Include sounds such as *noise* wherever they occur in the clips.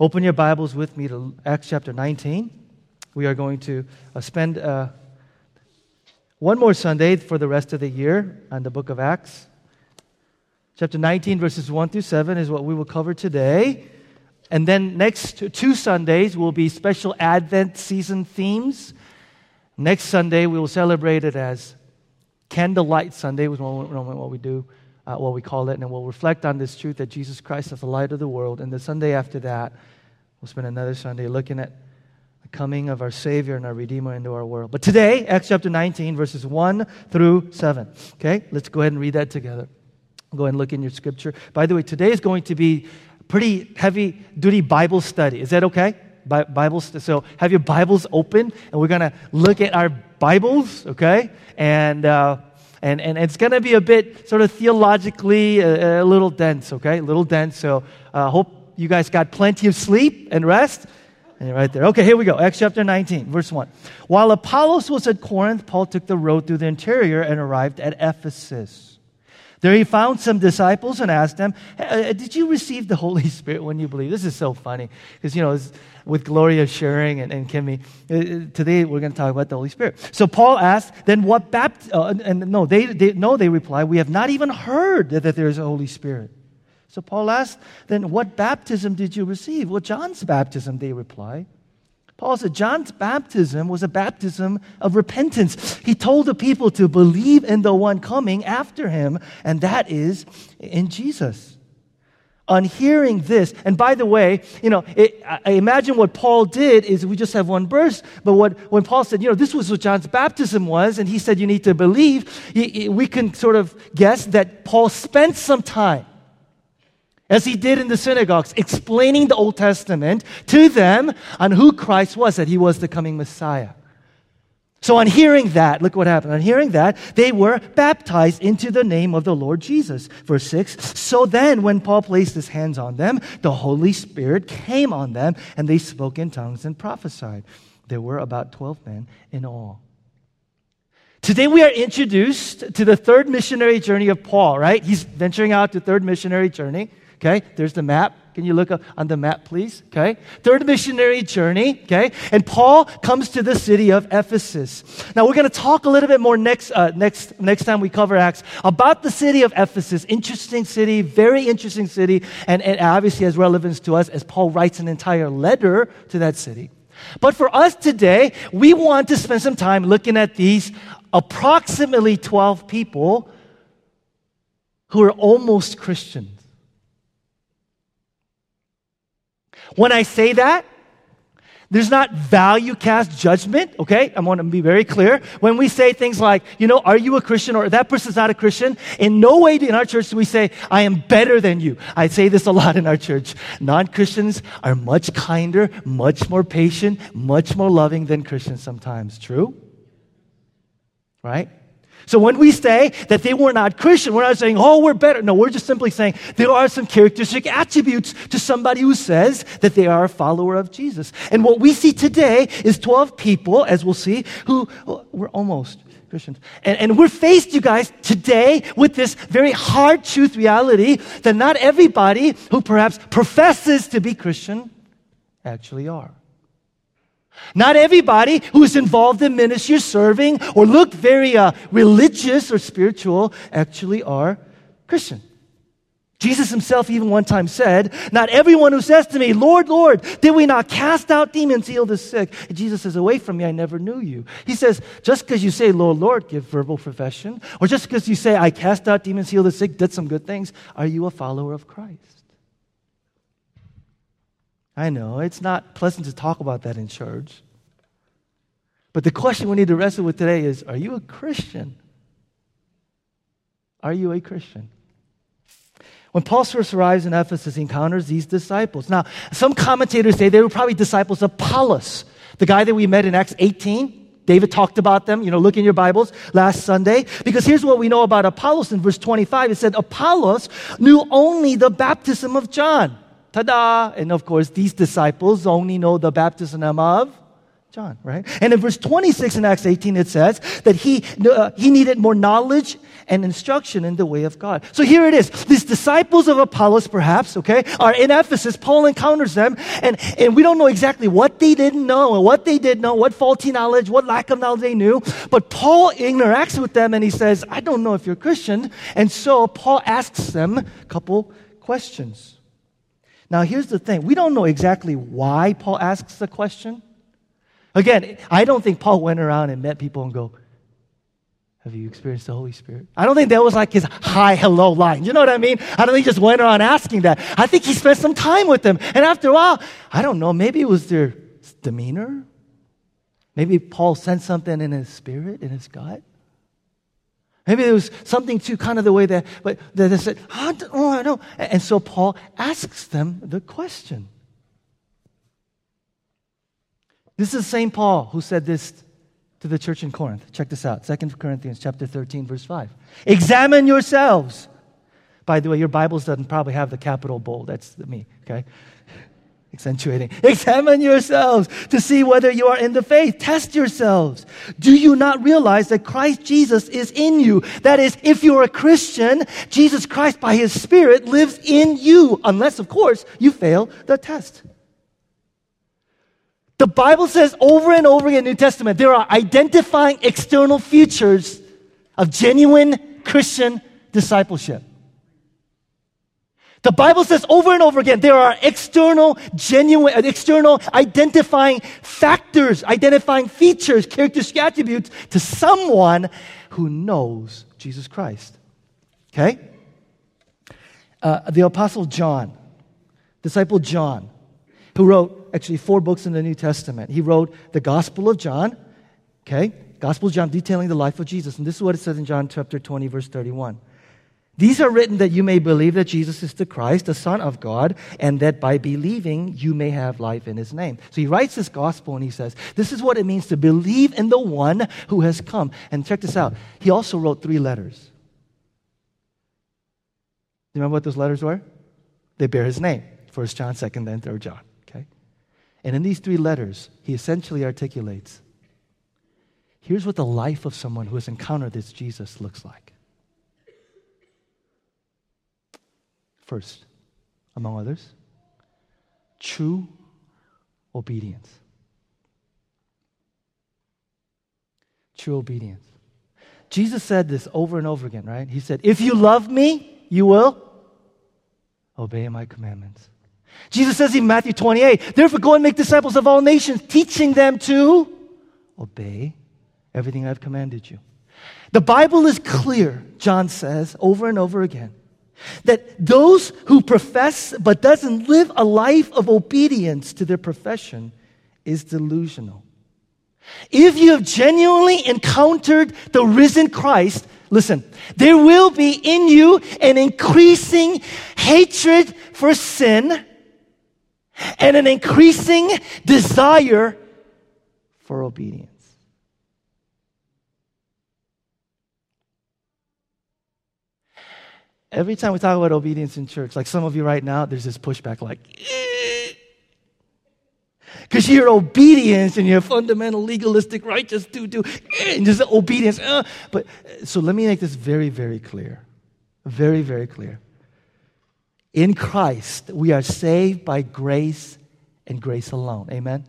Open your Bibles with me to Acts chapter 19. We are going to uh, spend uh, one more Sunday for the rest of the year on the book of Acts. Chapter 19, verses 1 through 7 is what we will cover today. And then next two Sundays will be special Advent season themes. Next Sunday, we will celebrate it as Candlelight Sunday, was what we do, uh, what we call it. And we'll reflect on this truth that Jesus Christ is the light of the world. And the Sunday after that, we'll spend another Sunday looking at the coming of our Savior and our Redeemer into our world. But today, Acts chapter 19, verses 1 through 7. Okay, let's go ahead and read that together. Go ahead and look in your scripture. By the way, today is going to be pretty heavy duty Bible study. Is that okay? Bible. So have your Bibles open, and we're going to look at our Bibles, okay? And uh, and and it's going to be a bit sort of theologically a, a, little dense, okay? A little dense. So I uh, hope you guys got plenty of sleep and rest. And right there. Okay, here we go. Acts chapter 19, verse 1. While Apollos was at Corinth, Paul took the road through the interior and arrived at Ephesus. There he found some disciples and asked them, uh, Did you receive the Holy *laughs* Spirit when you believed? This is so funny because, you know, with Gloria sharing and, and Kimmy, uh, today we're going to talk about the Holy Spirit. So Paul asked, Then what baptism? Uh, and no, they, they, no, they reply, We have not even heard that, that there is a Holy Spirit. So Paul asked, Then what baptism did you receive? Well, John's baptism, they reply. Paul said John's baptism was a baptism of repentance. He told the people to believe in the one coming after him, and that is in Jesus. On hearing this, and by the way, you know, it, I imagine what Paul did is we just have one verse, but what, when Paul said, you know, this was what John's baptism was, and he said you need to believe, we can sort of guess that Paul spent some time as he did in the synagogues, explaining the Old Testament to them on who Christ was, that he was the coming Messiah. So, on hearing that, look what happened. On hearing that, they were baptized into the name of the Lord Jesus. Verse 6 So then, when Paul placed his hands on them, the Holy Spirit came on them, and they spoke in tongues and prophesied. There were about 12 men in all. Today we are introduced to the third missionary journey of Paul, right? He's venturing out to third missionary journey. Okay, there's the map. Can you look up on the map, please? Okay. Third missionary journey. Okay. And Paul comes to the city of Ephesus. Now we're going to talk a little bit more next, uh, next, next time we cover Acts about the city of Ephesus. Interesting city, very interesting city, and, and obviously has relevance to us as Paul writes an entire letter to that city. But for us today, we want to spend some time looking at these approximately 12 people who are almost Christians. When I say that, there's not value cast judgment, okay? I want to be very clear. When we say things like, you know, are you a Christian or that person's not a Christian, in no way in our church do we say, I am better than you. I say this a lot in our church. Non Christians are much kinder, much more patient, much more loving than Christians sometimes. True? Right? So when we say that they were not Christian, we're not saying, oh, we're better. No, we're just simply saying there are some characteristic attributes to somebody who says that they are a follower of Jesus. And what we see today is 12 people, as we'll see, who oh, were almost Christians. And, and we're faced, you guys, today with this very hard truth reality that not everybody who perhaps professes to be Christian actually are. Not everybody who is involved in ministry serving or look very uh, religious or spiritual actually are Christian. Jesus himself even one time said, Not everyone who says to me, Lord, Lord, did we not cast out demons, heal the sick? And Jesus says, Away from me, I never knew you. He says, Just because you say, Lord, Lord, give verbal profession, or just because you say, I cast out demons, heal the sick, did some good things, are you a follower of Christ? I know, it's not pleasant to talk about that in church. But the question we need to wrestle with today is Are you a Christian? Are you a Christian? When Paul first arrives in Ephesus, he encounters these disciples. Now, some commentators say they were probably disciples of Apollos, the guy that we met in Acts 18. David talked about them, you know, look in your Bibles last Sunday. Because here's what we know about Apollos in verse 25. It said, Apollos knew only the baptism of John. Ta-da! And of course, these disciples only know the baptism of John, right? And in verse 26 in Acts 18, it says that he, uh, he needed more knowledge and instruction in the way of God. So here it is. These disciples of Apollos, perhaps, okay, are in Ephesus. Paul encounters them, and, and we don't know exactly what they didn't know and what they did know, what faulty knowledge, what lack of knowledge they knew. But Paul interacts with them and he says, I don't know if you're Christian. And so Paul asks them a couple questions. Now, here's the thing we don't know exactly why Paul asks the question. Again, I don't think Paul went around and met people and go, have you experienced the Holy Spirit? I don't think that was like his hi, hello line. You know what I mean? I don't think he just went around asking that. I think he spent some time with them. And after a while, I don't know, maybe it was their demeanor. Maybe Paul sensed something in his spirit, in his gut. Maybe there was something to kind of the way that, but they said, oh, I know. Oh, and so Paul asks them the question. This is St. Paul who said this to the church in Corinth. Check this out. 2 Corinthians chapter 13, verse 5. Examine yourselves. By the way, your Bibles doesn't probably have the capital bold. That's me, okay? Accentuating. Examine yourselves to see whether you are in the faith. Test yourselves. Do you not realize that Christ Jesus is in you? That is, if you're a Christian, Jesus Christ by his Spirit lives in you, unless, of course, you fail the test. The Bible says over and over again in the New Testament, there are identifying external features of genuine Christian discipleship. The Bible says over and over again, there are external, genuine, external identifying factors, identifying features, characteristic attributes to someone who knows Jesus Christ. Okay? Uh, the Apostle John, disciple John, who wrote actually four books in the New Testament. He wrote the Gospel of John, okay? Gospel of John detailing the life of Jesus. And this is what it says in John chapter 20, verse 31. These are written that you may believe that Jesus is the Christ, the Son of God, and that by believing you may have life in his name. So he writes this gospel and he says, This is what it means to believe in the one who has come. And check this out. He also wrote three letters. Do you remember what those letters were? They bear his name. First John, second, then third John. Okay? And in these three letters, he essentially articulates here's what the life of someone who has encountered this Jesus looks like. First, among others, true obedience. True obedience. Jesus said this over and over again, right? He said, If you love me, you will obey my commandments. Jesus says in Matthew 28, therefore go and make disciples of all nations, teaching them to obey everything I've commanded you. The Bible is clear, John says over and over again, that those who profess but doesn't live a life of obedience to their profession is delusional. If you have genuinely encountered the risen Christ, listen, there will be in you an increasing hatred for sin and an increasing desire for obedience. Every time we talk about obedience in church, like some of you right now, there's this pushback like, because you're obedience and you're fundamental, legalistic, righteous, do, do, and just obedience. Uh. But so let me make this very, very clear. Very, very clear. In Christ, we are saved by grace and grace alone. Amen?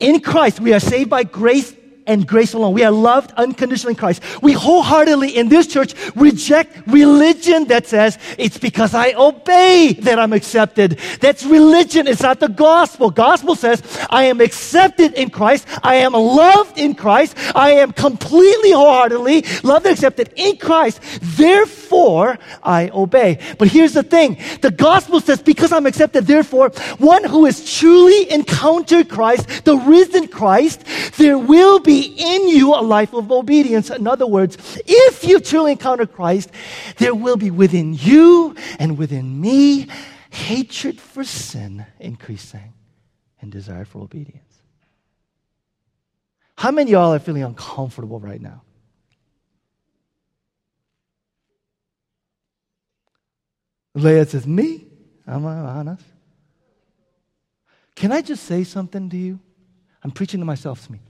In Christ, we are saved by grace and grace alone. We are loved unconditionally in Christ. We wholeheartedly in this church reject religion that says it's because I obey that I'm accepted. That's religion. It's not the gospel. Gospel says I am accepted in Christ. I am loved in Christ. I am completely wholeheartedly loved and accepted in Christ. Therefore, I obey. But here's the thing. The gospel says because I'm accepted, therefore, one who has truly encountered Christ, the risen Christ, there will be in you a life of obedience. In other words, if you truly encounter Christ, there will be within you and within me hatred for sin increasing and desire for obedience. How many y'all are feeling uncomfortable right now? Leah says, Me? I'm honest. Can I just say something to you? I'm preaching to myself, to me.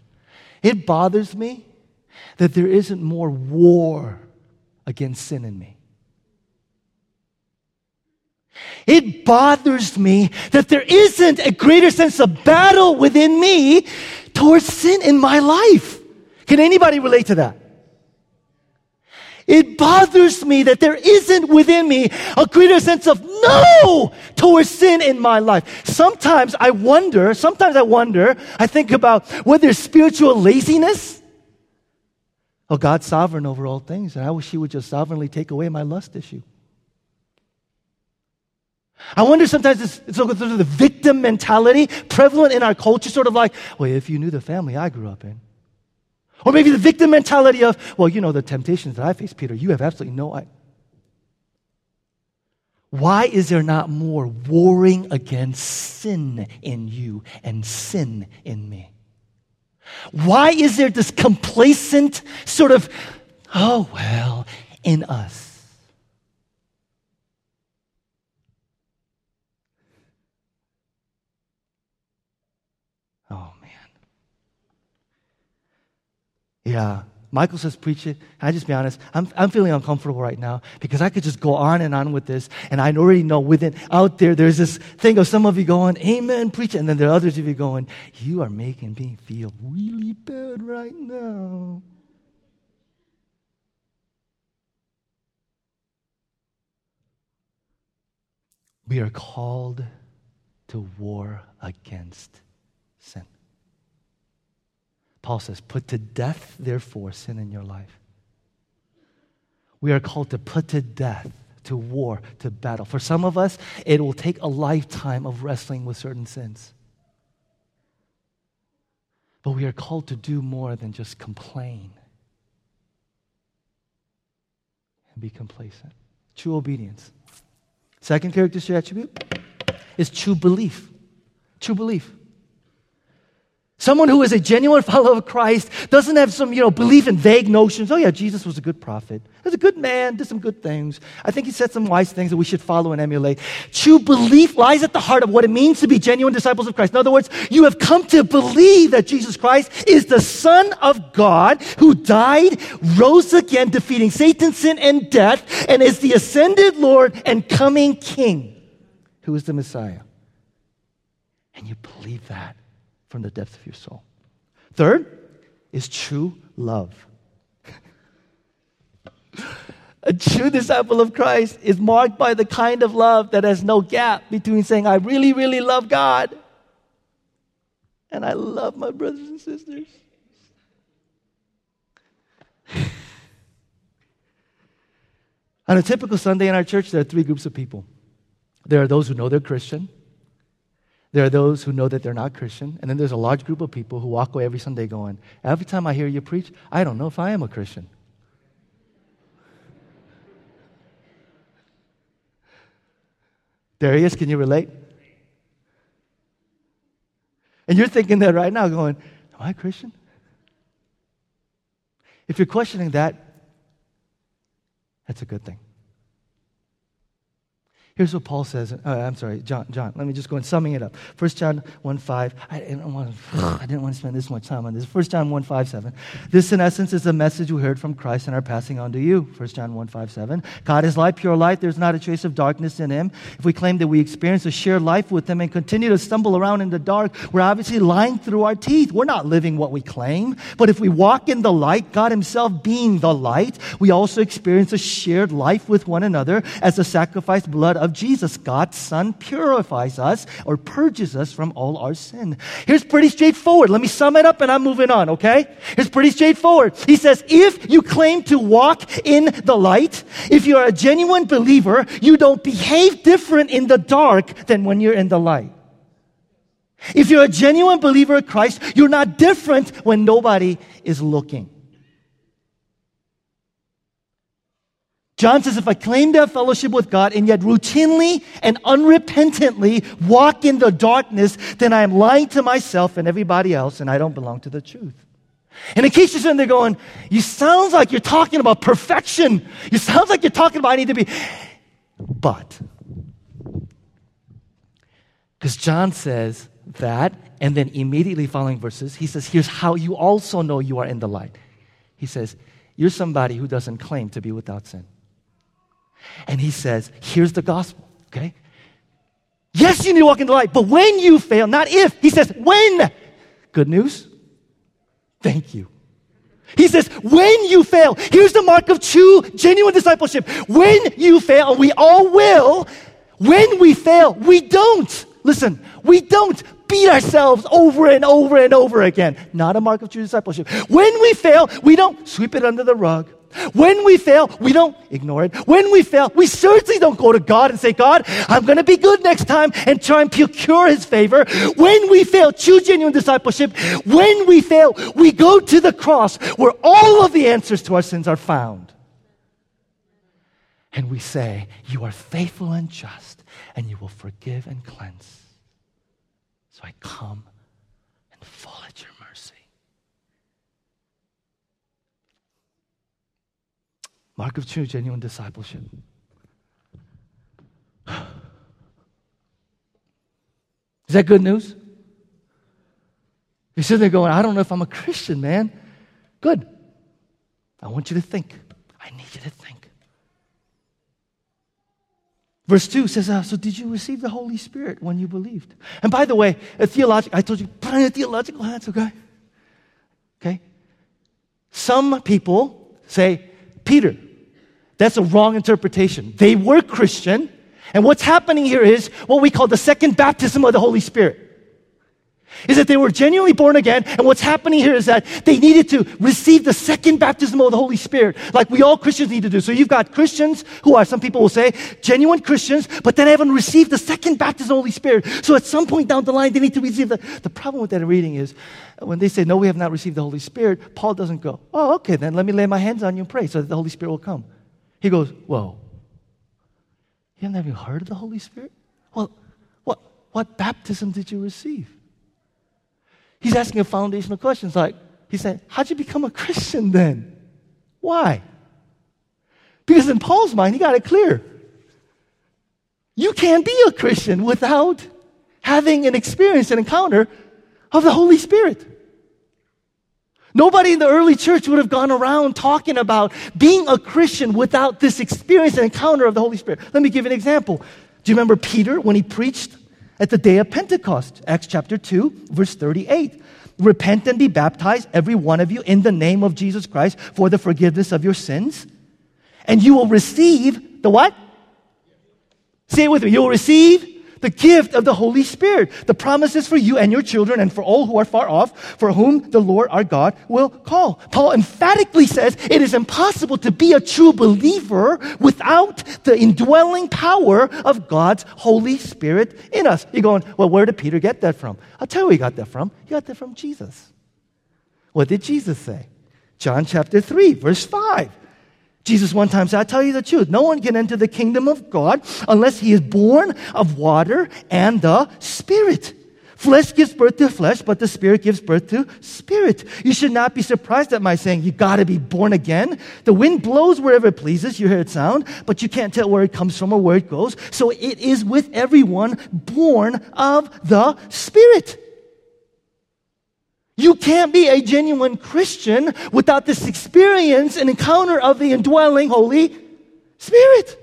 It bothers me that there isn't more war against sin in me. It bothers me that there isn't a greater sense of battle within me towards sin in my life. Can anybody relate to that? It bothers me that there isn't within me a greater sense of no towards sin in my life. Sometimes I wonder, sometimes I wonder, I think about whether spiritual laziness. Oh, God's sovereign over all things, and I wish He would just sovereignly take away my lust issue. I wonder sometimes it's, it's sort of the victim mentality prevalent in our culture, sort of like, well, if you knew the family I grew up in. Or maybe the victim mentality of, well, you know, the temptations that I face, Peter, you have absolutely no idea. Why is there not more warring against sin in you and sin in me? Why is there this complacent sort of, oh, well, in us? Yeah. Michael says, preach it. I just be honest, I'm, I'm feeling uncomfortable right now because I could just go on and on with this. And I already know within, out there, there's this thing of some of you going, Amen, preach it. And then there are others of you going, You are making me feel really bad right now. We are called to war against sin. Paul says, Put to death, therefore, sin in your life. We are called to put to death, to war, to battle. For some of us, it will take a lifetime of wrestling with certain sins. But we are called to do more than just complain and be complacent. True obedience. Second characteristic attribute is true belief. True belief. Someone who is a genuine follower of Christ doesn't have some, you know, belief in vague notions. Oh yeah, Jesus was a good prophet. He was a good man, did some good things. I think he said some wise things that we should follow and emulate. True belief lies at the heart of what it means to be genuine disciples of Christ. In other words, you have come to believe that Jesus Christ is the Son of God who died, rose again, defeating Satan, sin, and death, and is the ascended Lord and coming King, who is the Messiah. And you believe that from the depth of your soul. Third is true love. A true disciple of Christ is marked by the kind of love that has no gap between saying, I really, really love God and I love my brothers and sisters. On a typical Sunday in our church, there are three groups of people. There are those who know they're Christian, there are those who know that they're not Christian, and then there's a large group of people who walk away every Sunday going, Every time I hear you preach, I don't know if I am a Christian. Darius, can you relate? And you're thinking that right now, going, Am I a Christian? If you're questioning that, that's a good thing. Here's what Paul says. Uh, I'm sorry, John. John. Let me just go and summing it up. 1 John 1 5. I didn't, want to, I didn't want to spend this much time on this. 1 John 1 5 7. This, in essence, is the message we heard from Christ and are passing on to you. 1 John 1 5 7. God is light, pure light. There's not a trace of darkness in him. If we claim that we experience a shared life with him and continue to stumble around in the dark, we're obviously lying through our teeth. We're not living what we claim. But if we walk in the light, God himself being the light, we also experience a shared life with one another as the sacrificed blood of of Jesus, God's Son, purifies us or purges us from all our sin. Here's pretty straightforward. Let me sum it up and I'm moving on, okay? Here's pretty straightforward. He says, if you claim to walk in the light, if you're a genuine believer, you don't behave different in the dark than when you're in the light. If you're a genuine believer of Christ, you're not different when nobody is looking. John says, if I claim to have fellowship with God and yet routinely and unrepentantly walk in the darkness, then I am lying to myself and everybody else and I don't belong to the truth. And in case you're sitting there going, you sounds like you're talking about perfection. You sounds like you're talking about I need to be. But, because John says, that, and then immediately following verses, he says, Here's how you also know you are in the light. He says, You're somebody who doesn't claim to be without sin. And he says, Here's the gospel, okay? Yes, you need to walk in the light, but when you fail, not if, he says, When. Good news? Thank you. He says, when you fail, here's the mark of true, genuine discipleship. When you fail, we all will, when we fail, we don't. Listen, we don't beat ourselves over and over and over again. Not a mark of true discipleship. When we fail, we don't sweep it under the rug. When we fail, we don't ignore it. When we fail, we certainly don't go to God and say, God, I'm going to be good next time and try and procure His favor. When we fail, choose genuine discipleship. When we fail, we go to the cross where all of the answers to our sins are found. And we say, You are faithful and just, and you will forgive and cleanse. So I come and fall at your mercy. Mark of true, genuine discipleship. Is that good news? You're sitting there going, I don't know if I'm a Christian, man. Good. I want you to think. I need you to think. Verse 2 says, uh, So did you receive the Holy Spirit when you believed? And by the way, a theological, I told you, put on a theological hats, okay? Okay? Some people say, Peter, that's a wrong interpretation. They were Christian, and what's happening here is what we call the second baptism of the Holy Spirit. Is that they were genuinely born again, and what's happening here is that they needed to receive the second baptism of the Holy Spirit, like we all Christians need to do. So you've got Christians who are, some people will say, genuine Christians, but then haven't received the second baptism of the Holy Spirit. So at some point down the line, they need to receive the. The problem with that reading is when they say, No, we have not received the Holy Spirit, Paul doesn't go, Oh, okay, then let me lay my hands on you and pray so that the Holy Spirit will come. He goes, Whoa. You haven't even heard of the Holy Spirit? Well, what, what baptism did you receive? He's asking a foundational question. It's like, he said, How'd you become a Christian then? Why? Because in Paul's mind, he got it clear. You can't be a Christian without having an experience, an encounter of the Holy Spirit. Nobody in the early church would have gone around talking about being a Christian without this experience and encounter of the Holy Spirit. Let me give an example. Do you remember Peter when he preached at the day of Pentecost? Acts chapter 2, verse 38. Repent and be baptized, every one of you, in the name of Jesus Christ for the forgiveness of your sins. And you will receive the what? Say it with me. You will receive the gift of the Holy Spirit. The promises for you and your children and for all who are far off, for whom the Lord our God will call. Paul emphatically says it is impossible to be a true believer without the indwelling power of God's Holy Spirit in us. You're going, well, where did Peter get that from? I'll tell you where he got that from. He got that from Jesus. What did Jesus say? John chapter 3, verse 5. Jesus one time said, I tell you the truth, no one can enter the kingdom of God unless he is born of water and the Spirit. Flesh gives birth to flesh, but the Spirit gives birth to spirit. You should not be surprised at my saying, you gotta be born again. The wind blows wherever it pleases, you hear it sound, but you can't tell where it comes from or where it goes. So it is with everyone born of the Spirit. You can't be a genuine Christian without this experience and encounter of the indwelling Holy Spirit.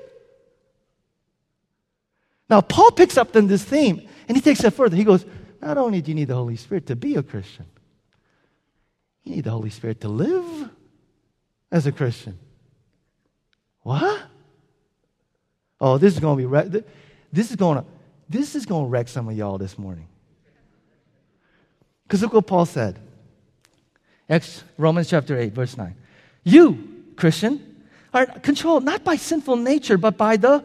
Now, Paul picks up then this theme and he takes it further. He goes, Not only do you need the Holy Spirit to be a Christian, you need the Holy Spirit to live as a Christian. What? Oh, this is going to be this is going to this is going to wreck some of y'all this morning. Because look what Paul said. Romans chapter 8, verse 9. You, Christian, are controlled not by sinful nature, but by the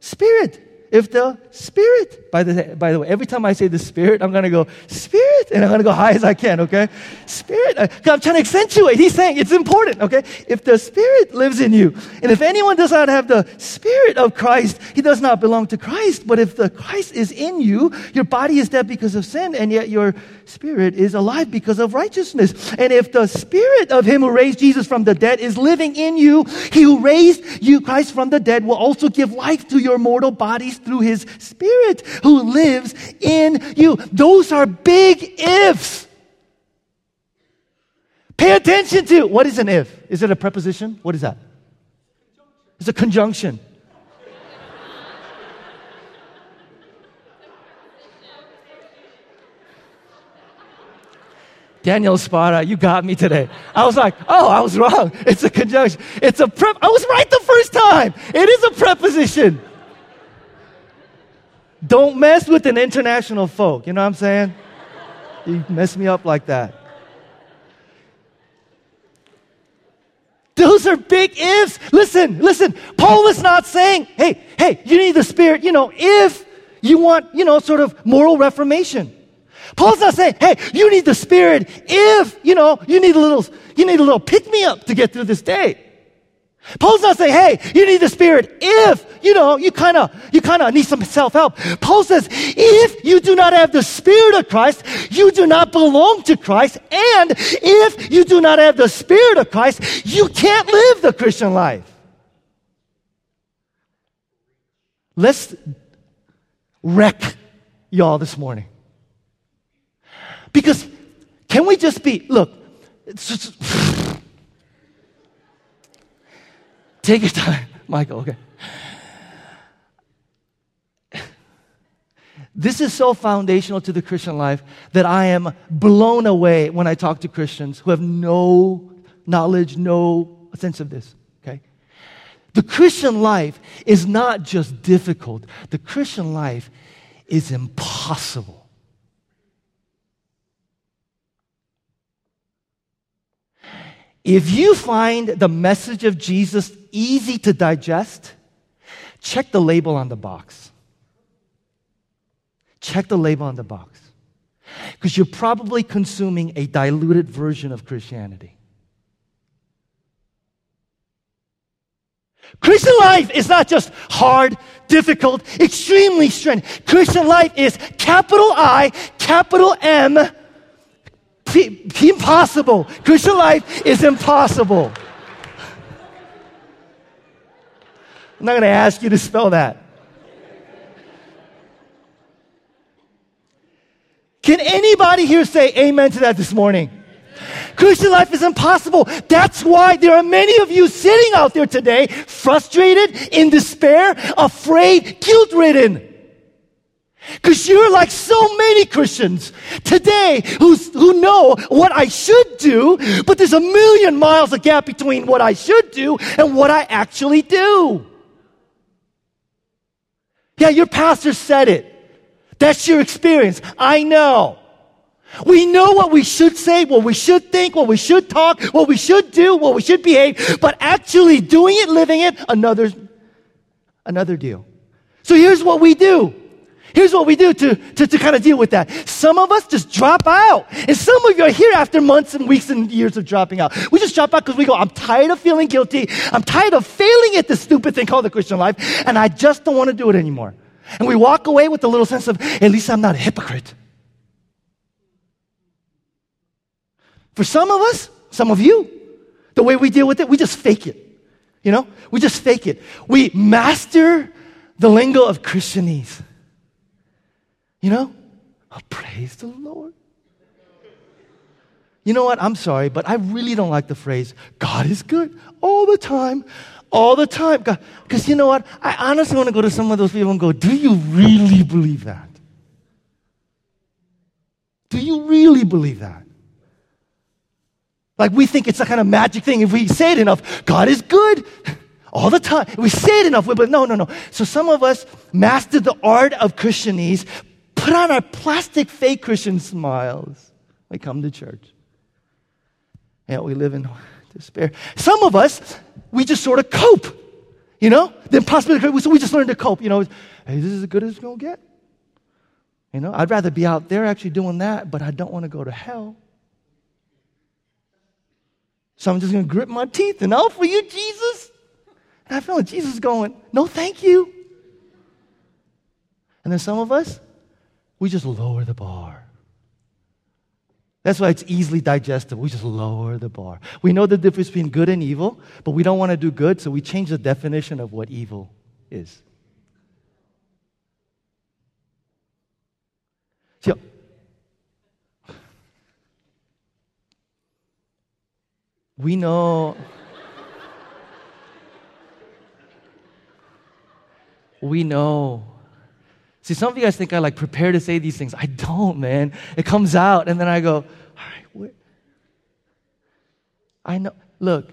Spirit if the Spirit, by the, by the way, every time I say the Spirit, I'm going to go, Spirit, and I'm going to go high as I can, okay? Spirit, I'm trying to accentuate. He's saying it's important, okay? If the Spirit lives in you, and if anyone does not have the Spirit of Christ, he does not belong to Christ. But if the Christ is in you, your body is dead because of sin, and yet your spirit is alive because of righteousness. And if the Spirit of Him who raised Jesus from the dead is living in you, He who raised you, Christ, from the dead, will also give life to your mortal bodies through his spirit who lives in you. Those are big ifs. Pay attention to what is an if? Is it a preposition? What is that? It's a conjunction. Daniel Spada, you got me today. I was like, oh, I was wrong. It's a conjunction. It's a prep. I was right the first time. It is a preposition. Don't mess with an international folk. You know what I'm saying? You mess me up like that. Those are big ifs. Listen, listen. Paul is not saying, hey, hey, you need the Spirit, you know, if you want, you know, sort of moral reformation. Paul's not saying, hey, you need the Spirit if, you know, you need a little, you need a little pick me up to get through this day. Paul's not saying, hey, you need the Spirit if, you know, you kind of, you kind of need some self-help. Paul says, if you do not have the Spirit of Christ, you do not belong to Christ. And if you do not have the Spirit of Christ, you can't live the Christian life. Let's wreck y'all this morning. Because can we just be, look, just, take your time, *laughs* Michael, okay. This is so foundational to the Christian life that I am blown away when I talk to Christians who have no knowledge, no sense of this. Okay? The Christian life is not just difficult, the Christian life is impossible. If you find the message of Jesus easy to digest, check the label on the box. Check the label on the box. Because you're probably consuming a diluted version of Christianity. Christian life is not just hard, difficult, extremely strange. Christian life is capital I, capital M, impossible. Christian life is impossible. I'm not going to ask you to spell that. Can anybody here say amen to that this morning? Christian life is impossible. That's why there are many of you sitting out there today, frustrated, in despair, afraid, guilt ridden. Because you're like so many Christians today who's, who know what I should do, but there's a million miles of gap between what I should do and what I actually do. Yeah, your pastor said it. That's your experience. I know. We know what we should say, what we should think, what we should talk, what we should do, what we should behave, but actually doing it, living it, another, another deal. So here's what we do. Here's what we do to, to, to kind of deal with that. Some of us just drop out. And some of you are here after months and weeks and years of dropping out. We just drop out because we go, I'm tired of feeling guilty. I'm tired of failing at this stupid thing called the Christian life. And I just don't want to do it anymore. And we walk away with a little sense of, at least I'm not a hypocrite. For some of us, some of you, the way we deal with it, we just fake it. You know, we just fake it. We master the lingo of Christianese. You know? Oh, praise the Lord. You know what? I'm sorry, but I really don't like the phrase, God is good all the time, all the time. Because you know what? I honestly want to go to some of those people and go, Do you really believe that? Do you really believe that? Like we think it's a kind of magic thing. If we say it enough, God is good all the time. We say it enough, but no, no, no. So some of us mastered the art of Christianese, put on our plastic fake Christian smiles. We come to church. And we live in despair. Some of us, we just sort of cope. You know? The impossibility, so we just learn to cope. You know, hey, this is as good as it's going to get. You know, I'd rather be out there actually doing that, but I don't want to go to hell. So I'm just going to grip my teeth and, oh, for you, Jesus. And I feel like Jesus going, no, thank you. And then some of us, we just lower the bar. That's why it's easily digestible. We just lower the bar. We know the difference between good and evil, but we don't want to do good, so we change the definition of what evil is. See, we know. we know See, some of you guys think I like prepare to say these things. I don't, man. It comes out, and then I go, all right? I know. Look,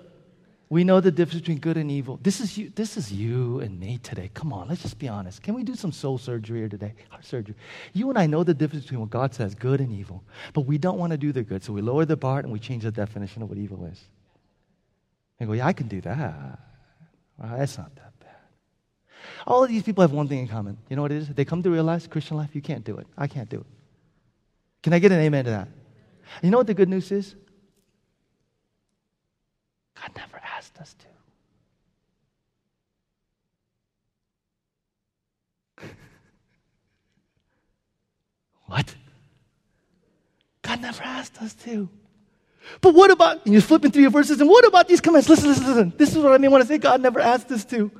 we know the difference between good and evil. This is you, this is you and me today. Come on, let's just be honest. Can we do some soul surgery here today? Heart surgery. You and I know the difference between what God says, good and evil. But we don't want to do the good. So we lower the bar and we change the definition of what evil is. And go, yeah, I can do that. Well, that's not that. All of these people have one thing in common. You know what it is? They come to realize Christian life, you can't do it. I can't do it. Can I get an amen to that? You know what the good news is? God never asked us to. *laughs* what? God never asked us to. But what about, and you're flipping through your verses, and what about these commands? Listen, listen, listen. This is what I mean when I say God never asked us to.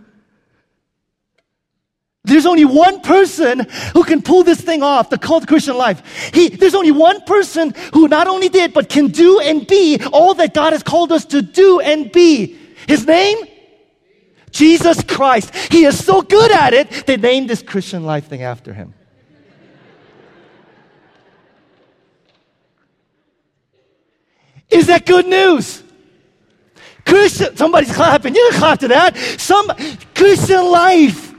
There's only one person who can pull this thing off, the cult Christian life. He, there's only one person who not only did, but can do and be all that God has called us to do and be. His name? Jesus Christ. He is so good at it, they named this Christian life thing after him. Is that good news? Christian, somebody's clapping. You can clap to that. Some Christian life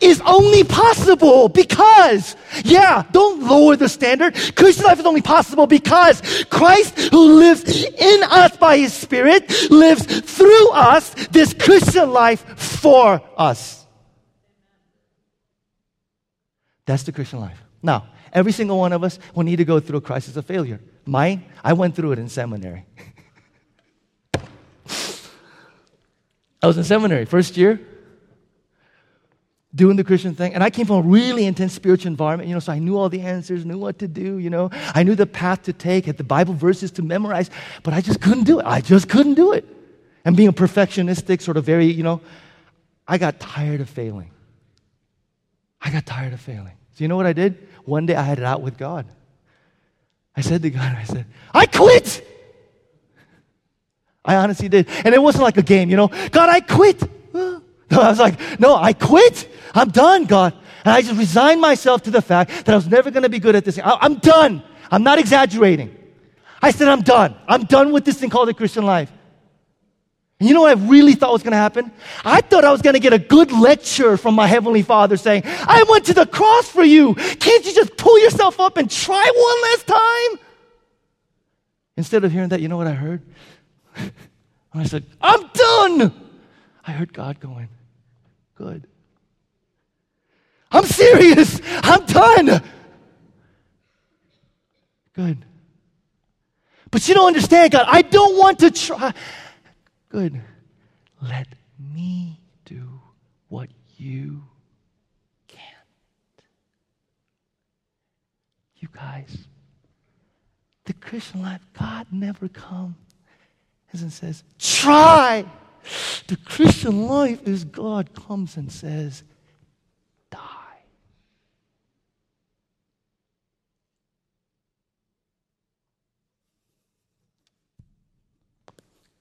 is only possible because, yeah, don't lower the standard. Christian life is only possible because Christ, who lives in us by his Spirit, lives through us this Christian life for us. That's the Christian life. Now, every single one of us will need to go through a crisis of failure. Mine, I went through it in seminary. *laughs* I was in seminary, first year, doing the Christian thing. And I came from a really intense spiritual environment, you know, so I knew all the answers, knew what to do, you know. I knew the path to take, had the Bible verses to memorize, but I just couldn't do it. I just couldn't do it. And being a perfectionistic, sort of very, you know, I got tired of failing. I got tired of failing. So you know what I did? One day I had it out with God. I said to God, I said, I quit. I honestly did. And it wasn't like a game, you know. God, I quit. *laughs* I was like, no, I quit. I'm done, God. And I just resigned myself to the fact that I was never going to be good at this. I, I'm done. I'm not exaggerating. I said, I'm done. I'm done with this thing called the Christian life. And you know what I really thought was going to happen? I thought I was going to get a good lecture from my Heavenly Father saying, I went to the cross for you. Can't you just pull yourself up and try one last time? Instead of hearing that, you know what I heard? *laughs* I said, I'm done. I heard God going, Good. I'm serious. I'm done. Good. But you don't understand, God. I don't want to try. Good. Let me do what you can't. You guys, the Christian life, God never comes and says, try. The Christian life is God comes and says, die.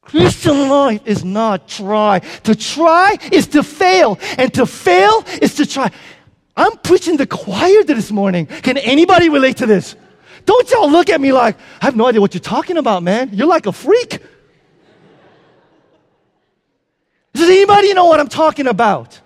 Christian life is not try. To try is to fail, and to fail is to try. I'm preaching the choir this morning. Can anybody relate to this? Don't y'all look at me like, I have no idea what you're talking about, man. You're like a freak. Does anybody know what I'm talking about?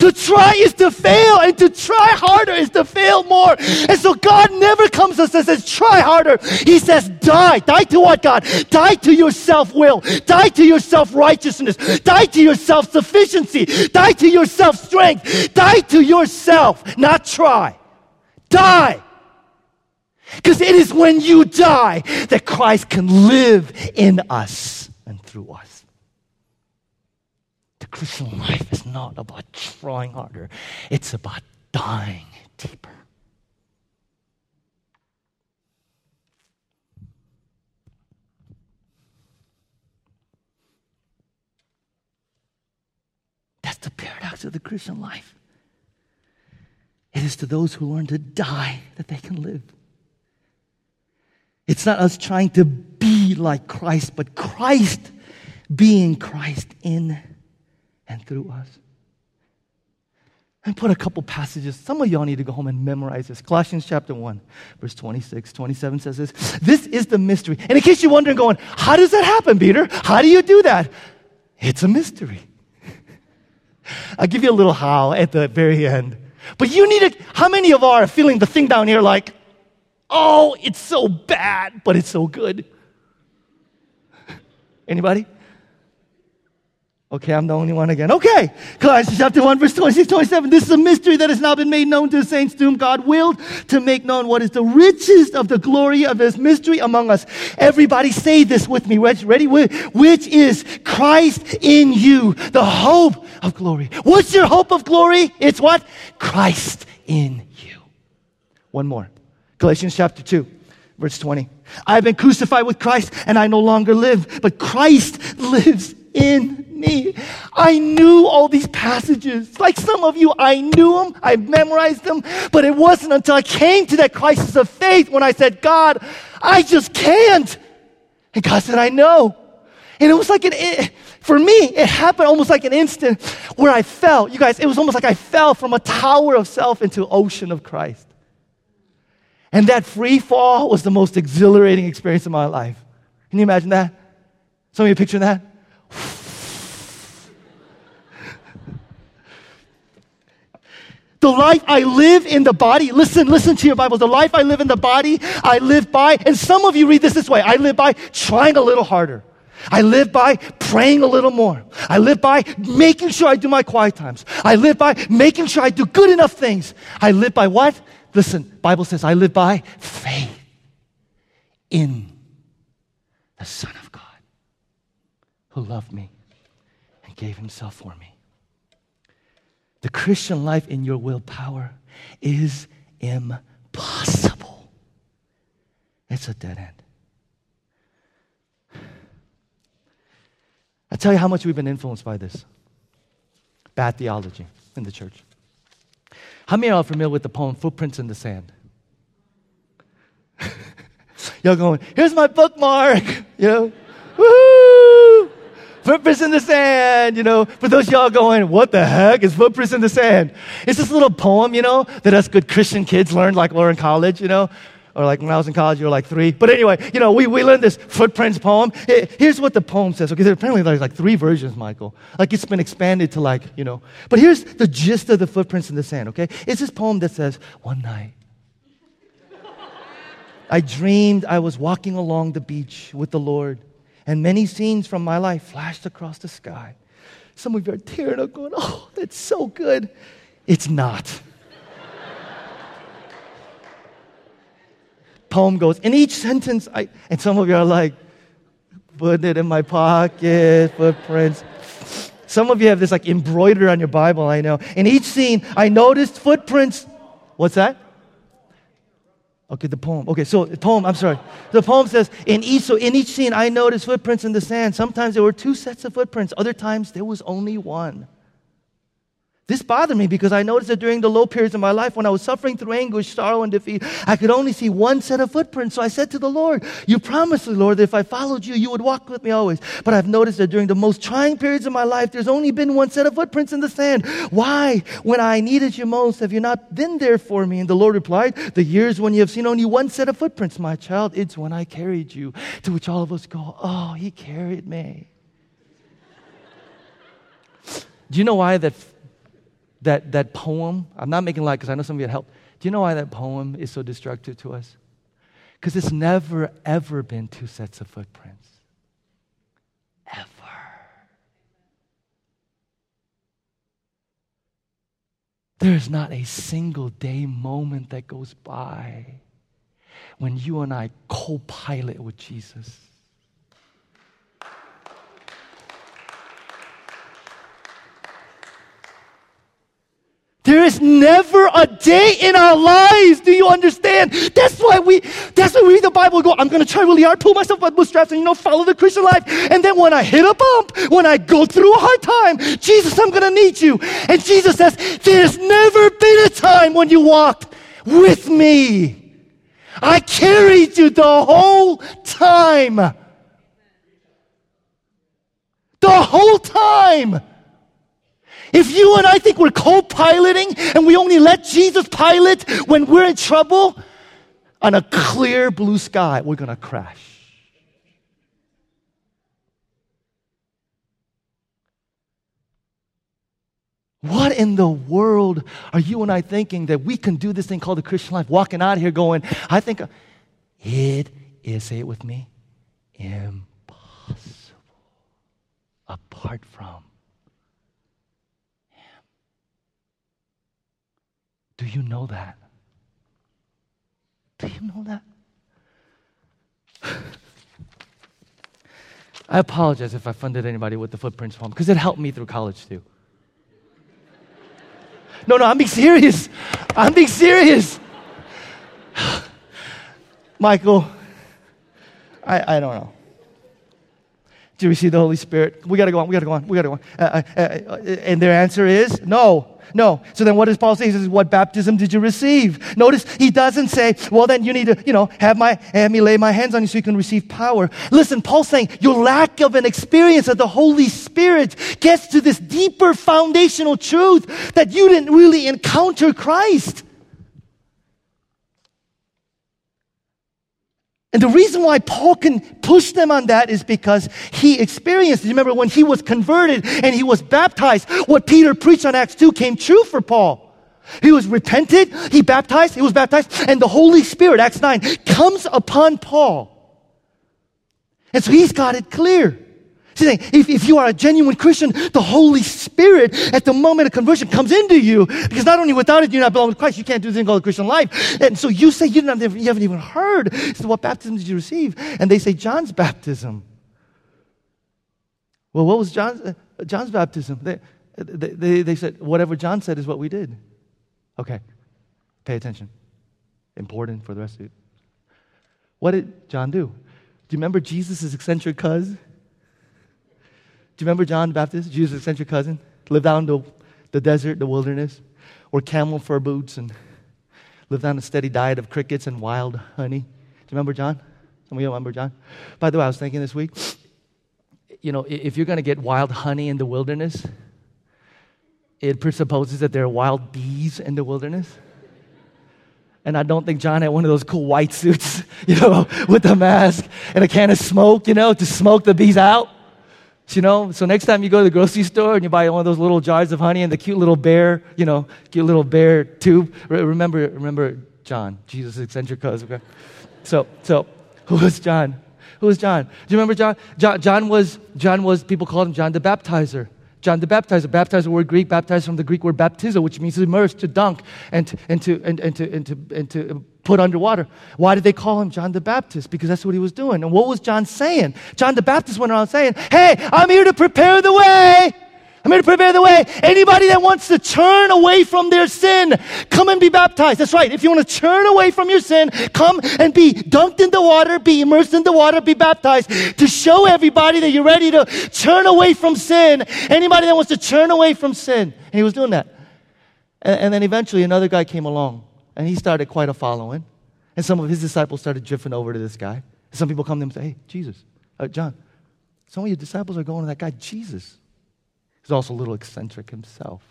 To try is to fail, and to try harder is to fail more. And so God never comes to us and says, try harder. He says, die. Die to what, God? Die to your self will. Die to your self righteousness. Die to your self sufficiency. Die to your self strength. Die to yourself, not try. Die. Because it is when you die that Christ can live in us and through us. Christian life is not about trying harder, it's about dying deeper. That's the paradox of the Christian life. It is to those who learn to die that they can live. It's not us trying to be like Christ, but Christ being Christ in and through us. And put a couple passages. Some of y'all need to go home and memorize this. Colossians chapter 1, verse 26, 27 says this. This is the mystery. And in case you're wondering, going, how does that happen, Peter? How do you do that? It's a mystery. *laughs* I'll give you a little how at the very end. But you need it. How many of are feeling the thing down here like, oh, it's so bad, but it's so good? *laughs* Anybody? Okay, I'm the only one again. Okay, Colossians chapter 1, verse 26, 27. This is a mystery that has now been made known to the saints to whom God willed to make known what is the richest of the glory of this mystery among us. Everybody say this with me. Ready? Which is Christ in you, the hope of glory. What's your hope of glory? It's what? Christ in you. One more. Galatians chapter 2, verse 20. I have been crucified with Christ and I no longer live, but Christ lives in me. I knew all these passages. Like some of you, I knew them, I memorized them, but it wasn't until I came to that crisis of faith when I said, God, I just can't. And God said, I know. And it was like an, it, for me, it happened almost like an instant where I fell. You guys, it was almost like I fell from a tower of self into ocean of Christ. And that free fall was the most exhilarating experience of my life. Can you imagine that? Some of you picture that? The life I live in the body, listen, listen to your Bible. The life I live in the body, I live by, and some of you read this this way I live by trying a little harder. I live by praying a little more. I live by making sure I do my quiet times. I live by making sure I do good enough things. I live by what? Listen, Bible says I live by faith in the Son of God who loved me and gave himself for me. The Christian life in your willpower is impossible. It's a dead end. I tell you how much we've been influenced by this bad theology in the church. How many are familiar with the poem Footprints in the Sand? *laughs* Y'all going, here's my bookmark, *laughs* you know? Footprints in the sand, you know. For those y'all going, what the heck is footprints in the sand? It's this little poem, you know, that us good Christian kids learned like we're in college, you know. Or like when I was in college, you were like three. But anyway, you know, we, we learned this footprints poem. Here's what the poem says. Okay, apparently there's like three versions, Michael. Like it's been expanded to like, you know. But here's the gist of the footprints in the sand, okay? It's this poem that says, one night, I dreamed I was walking along the beach with the Lord and many scenes from my life flashed across the sky. Some of you are tearing up, going, Oh, that's so good. It's not. Poem goes, in each sentence, I, and some of you are like, put it in my pocket, footprints. Some of you have this like embroidered on your Bible, I know. In each scene, I noticed footprints. What's that? Okay, the poem. Okay, so the poem, I'm sorry. The poem says, in each, so in each scene, I noticed footprints in the sand. Sometimes there were two sets of footprints. Other times there was only one. This bothered me because I noticed that during the low periods of my life when I was suffering through anguish, sorrow, and defeat, I could only see one set of footprints. So I said to the Lord, You promised me, Lord, that if I followed you, you would walk with me always. But I've noticed that during the most trying periods of my life, there's only been one set of footprints in the sand. Why, when I needed you most, have you not been there for me? And the Lord replied, The years when you have seen only one set of footprints, my child, it's when I carried you. To which all of us go, Oh, he carried me. Do you know why that that, that poem, I'm not making light because I know some of you help. Do you know why that poem is so destructive to us? Because it's never, ever been two sets of footprints. Ever. There's not a single day moment that goes by when you and I co pilot with Jesus. There is never a day in our lives. Do you understand? That's why we, that's why we read the Bible go, I'm going to try really hard, pull myself by bootstraps and, you know, follow the Christian life. And then when I hit a bump, when I go through a hard time, Jesus, I'm going to need you. And Jesus says, there's never been a time when you walked with me. I carried you the whole time. The whole time. If you and I think we're co piloting and we only let Jesus pilot when we're in trouble, on a clear blue sky, we're going to crash. What in the world are you and I thinking that we can do this thing called the Christian life? Walking out here going, I think it is, say it with me, impossible apart from Him. Do you know that? Do you know that? *sighs* I apologize if I funded anybody with the footprints poem because it helped me through college too. No, no, I'm being serious. I'm being serious. *sighs* Michael, I, I don't know. Do you receive the Holy Spirit? We got to go on. We got to go on. We got to go on. Uh, uh, uh, and their answer is no. No. So then what does Paul say? He says, what baptism did you receive? Notice he doesn't say, well, then you need to, you know, have my, have me lay my hands on you so you can receive power. Listen, Paul's saying your lack of an experience of the Holy Spirit gets to this deeper foundational truth that you didn't really encounter Christ. And the reason why Paul can push them on that is because he experienced it. Remember when he was converted and he was baptized, what Peter preached on Acts 2 came true for Paul. He was repented, he baptized, he was baptized, and the Holy Spirit, Acts 9, comes upon Paul. And so he's got it clear. Saying, if, if you are a genuine Christian, the Holy Spirit at the moment of conversion comes into you. Because not only without it, you're not belong to Christ, you can't do the thing called the Christian life. And so you say you, have, you haven't even heard. So what baptism did you receive? And they say, John's baptism. Well, what was John's, uh, John's baptism? They, they, they, they said, whatever John said is what we did. Okay, pay attention. Important for the rest of you. What did John do? Do you remember Jesus' eccentric cousin? Do you remember John the Baptist, Jesus' eccentric cousin? Lived out in the, the desert, the wilderness, wore camel fur boots and lived on a steady diet of crickets and wild honey. Do you remember John? Some of you remember John? By the way, I was thinking this week, you know, if you're going to get wild honey in the wilderness, it presupposes that there are wild bees in the wilderness. And I don't think John had one of those cool white suits, *laughs* you know, with a mask and a can of smoke, you know, to smoke the bees out. You know, so next time you go to the grocery store and you buy one of those little jars of honey and the cute little bear, you know, cute little bear tube, remember, remember John, Jesus' eccentric cousin. Okay? So, so who was John? Who was John? Do you remember John? John? John was, John was, people called him John the Baptizer. John the Baptizer. Baptizer word Greek, baptized from the Greek word baptizo, which means immerse, to dunk, and to, and to, and, and to, and to, and to put underwater. Why did they call him John the Baptist? Because that's what he was doing. And what was John saying? John the Baptist went around saying, Hey, I'm here to prepare the way. I'm here to prepare the way. Anybody that wants to turn away from their sin, come and be baptized. That's right. If you want to turn away from your sin, come and be dunked in the water, be immersed in the water, be baptized to show everybody that you're ready to turn away from sin. Anybody that wants to turn away from sin. And he was doing that. And, and then eventually another guy came along and he started quite a following. And some of his disciples started drifting over to this guy. Some people come to him and say, Hey, Jesus, uh, John, some of your disciples are going to that guy, Jesus. He's also a little eccentric himself.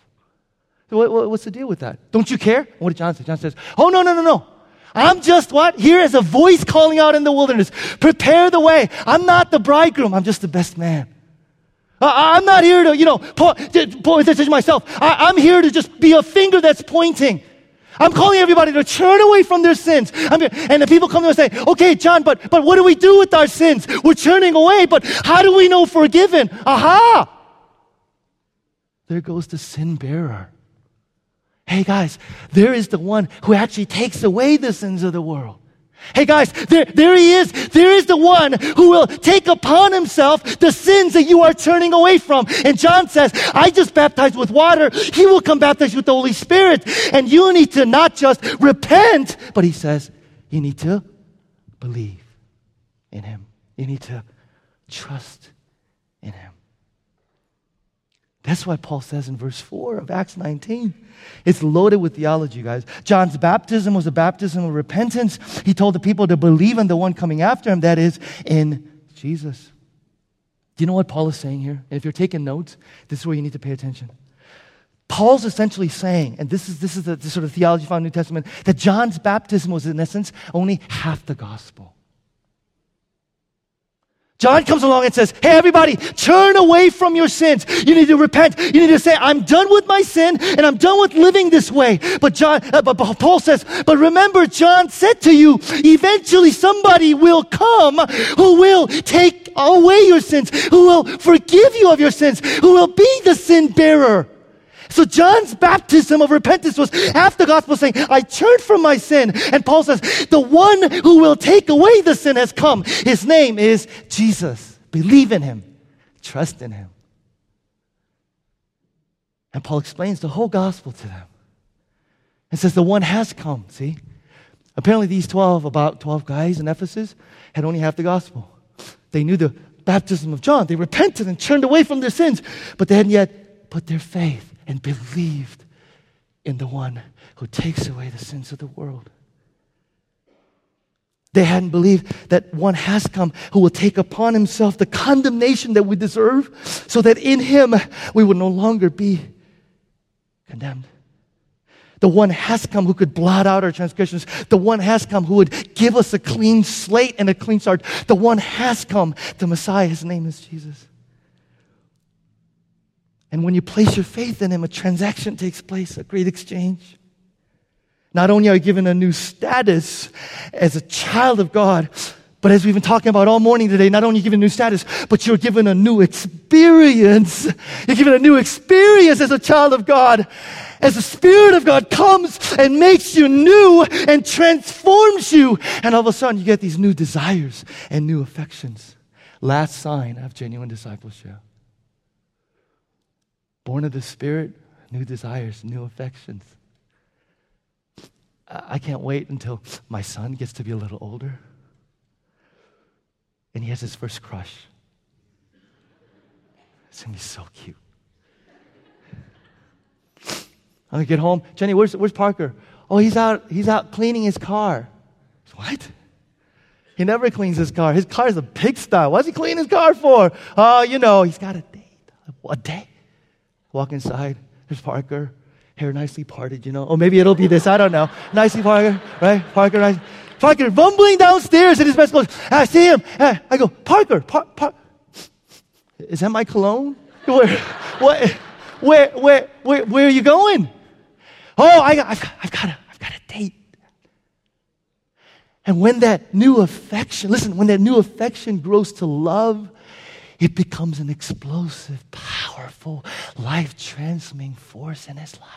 So what, what, what's the deal with that? Don't you care? What did John say? John says, Oh, no, no, no, no. I'm just what? Here as a voice calling out in the wilderness. Prepare the way. I'm not the bridegroom. I'm just the best man. I'm not here to, you know, point, point myself. I, I'm here to just be a finger that's pointing. I'm calling everybody to turn away from their sins. and the people come to us and say, okay, John, but, but what do we do with our sins? We're turning away, but how do we know forgiven? Aha! There goes the sin bearer. Hey guys, there is the one who actually takes away the sins of the world. Hey guys, there, there he is. There is the one who will take upon himself the sins that you are turning away from. And John says, I just baptize with water. He will come baptize with the Holy Spirit. And you need to not just repent, but he says, you need to believe. in Him. You need to trust. That's why Paul says in verse 4 of Acts 19. It's loaded with theology, guys. John's baptism was a baptism of repentance. He told the people to believe in the one coming after him, that is, in Jesus. Do you know what Paul is saying here? And if you're taking notes, this is where you need to pay attention. Paul's essentially saying, and this is, this is the, the sort of theology found in the New Testament, that John's baptism was, in essence, only half the gospel. John comes along and says, Hey, everybody, turn away from your sins. You need to repent. You need to say, I'm done with my sin and I'm done with living this way. But John, uh, but Paul says, But remember, John said to you, eventually somebody will come who will take away your sins, who will forgive you of your sins, who will be the sin bearer. So John's baptism of repentance was half the gospel saying, I turned from my sin. And Paul says, the one who will take away the sin has come. His name is Jesus. Believe in him. Trust in him. And Paul explains the whole gospel to them. And says, the one has come. See? Apparently these 12, about 12 guys in Ephesus, had only half the gospel. They knew the baptism of John. They repented and turned away from their sins, but they hadn't yet put their faith and believed in the one who takes away the sins of the world. They hadn't believed that one has come who will take upon himself the condemnation that we deserve so that in him we will no longer be condemned. The one has come who could blot out our transgressions. The one has come who would give us a clean slate and a clean start. The one has come, the Messiah. His name is Jesus. And when you place your faith in Him, a transaction takes place, a great exchange. Not only are you given a new status as a child of God, but as we've been talking about all morning today, not only given a new status, but you're given a new experience. You're given a new experience as a child of God. As the Spirit of God comes and makes you new and transforms you. And all of a sudden you get these new desires and new affections. Last sign of genuine discipleship. Born of the Spirit, new desires, new affections. I can't wait until my son gets to be a little older and he has his first crush. It's gonna be so cute. I'm gonna get home. Jenny, where's, where's Parker? Oh, he's out, he's out cleaning his car. What? He never cleans his car. His car is a pigsty. What's he cleaning his car for? Oh, you know, he's got a date. A date? Walk inside. There's Parker. Hair nicely parted, you know. Or maybe it'll be this. I don't know. Nicely Parker, right? Parker, nice. Parker bumbling downstairs in his best clothes. I see him. Eh, I go, Parker, Par- Par- is that my cologne? *laughs* Where, what, where, where, where, where are you going? Oh, I got, I've, I've got a, I've got a date. And when that new affection, listen, when that new affection grows to love, it becomes an explosive, powerful, life transforming force in his life.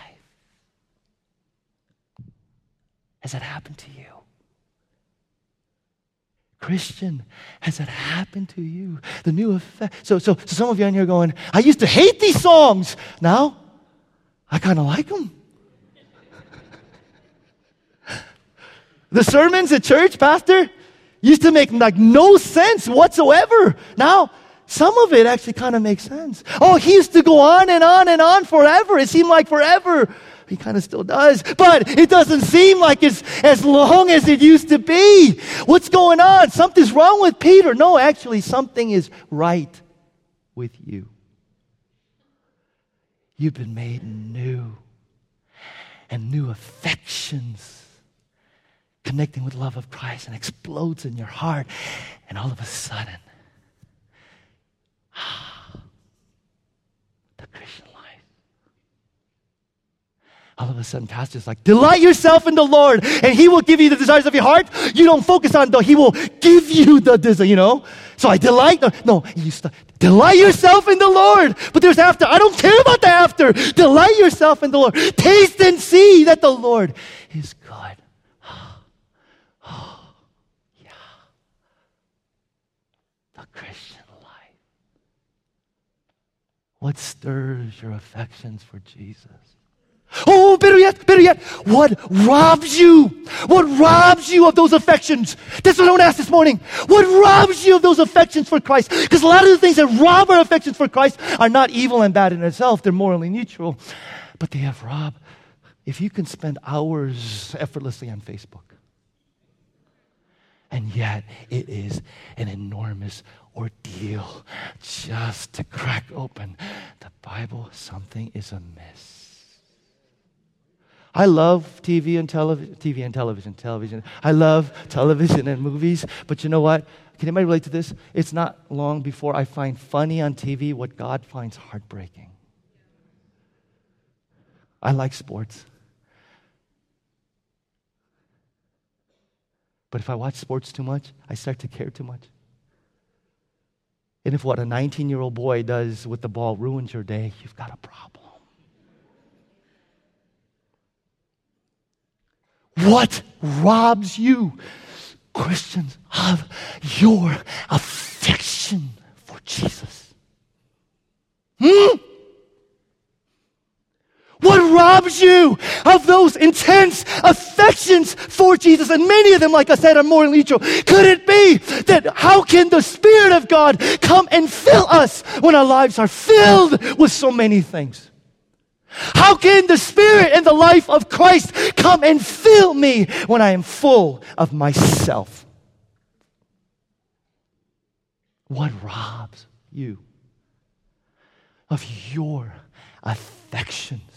Has that happened to you? Christian, has that happened to you? The new effect. So, so, so some of you in here going, I used to hate these songs. Now, I kind of like them. *laughs* the sermons at church, Pastor, used to make like no sense whatsoever. Now, some of it actually kind of makes sense. Oh, he used to go on and on and on forever. It seemed like forever. He kind of still does, but it doesn't seem like it's as long as it used to be. What's going on? Something's wrong with Peter. No, actually, something is right with you. You've been made new, and new affections connecting with love of Christ and explodes in your heart, and all of a sudden, *sighs* the Christian life. All of a sudden, pastor's like, delight yourself in the Lord, and He will give you the desires of your heart. You don't focus on the, He will give you the desire, you know? So I delight, no, you start, delight yourself in the Lord. But there's after. I don't care about the after. Delight yourself in the Lord. Taste and see that the Lord is good. Oh, yeah. The Christian. What stirs your affections for Jesus? Oh, better yet, better yet, what robs you? What robs you of those affections? That's what I want to ask this morning. What robs you of those affections for Christ? Because a lot of the things that rob our affections for Christ are not evil and bad in itself, they're morally neutral. But they have robbed. If you can spend hours effortlessly on Facebook, and yet it is an enormous ordeal just to crack open the Bible, something is amiss. I love TV and television, TV and television, television. I love television and movies, but you know what? Can anybody relate to this? It's not long before I find funny on TV what God finds heartbreaking. I like sports. But if I watch sports too much, I start to care too much. And if what a 19 year old boy does with the ball ruins your day, you've got a problem. What robs you, Christians, of your affection for Jesus? Hmm? What robs you of those intense affections for Jesus? And many of them, like I said, are more neutral. Could it be that how can the Spirit of God come and fill us when our lives are filled with so many things? How can the Spirit and the life of Christ come and fill me when I am full of myself? What robs you of your affections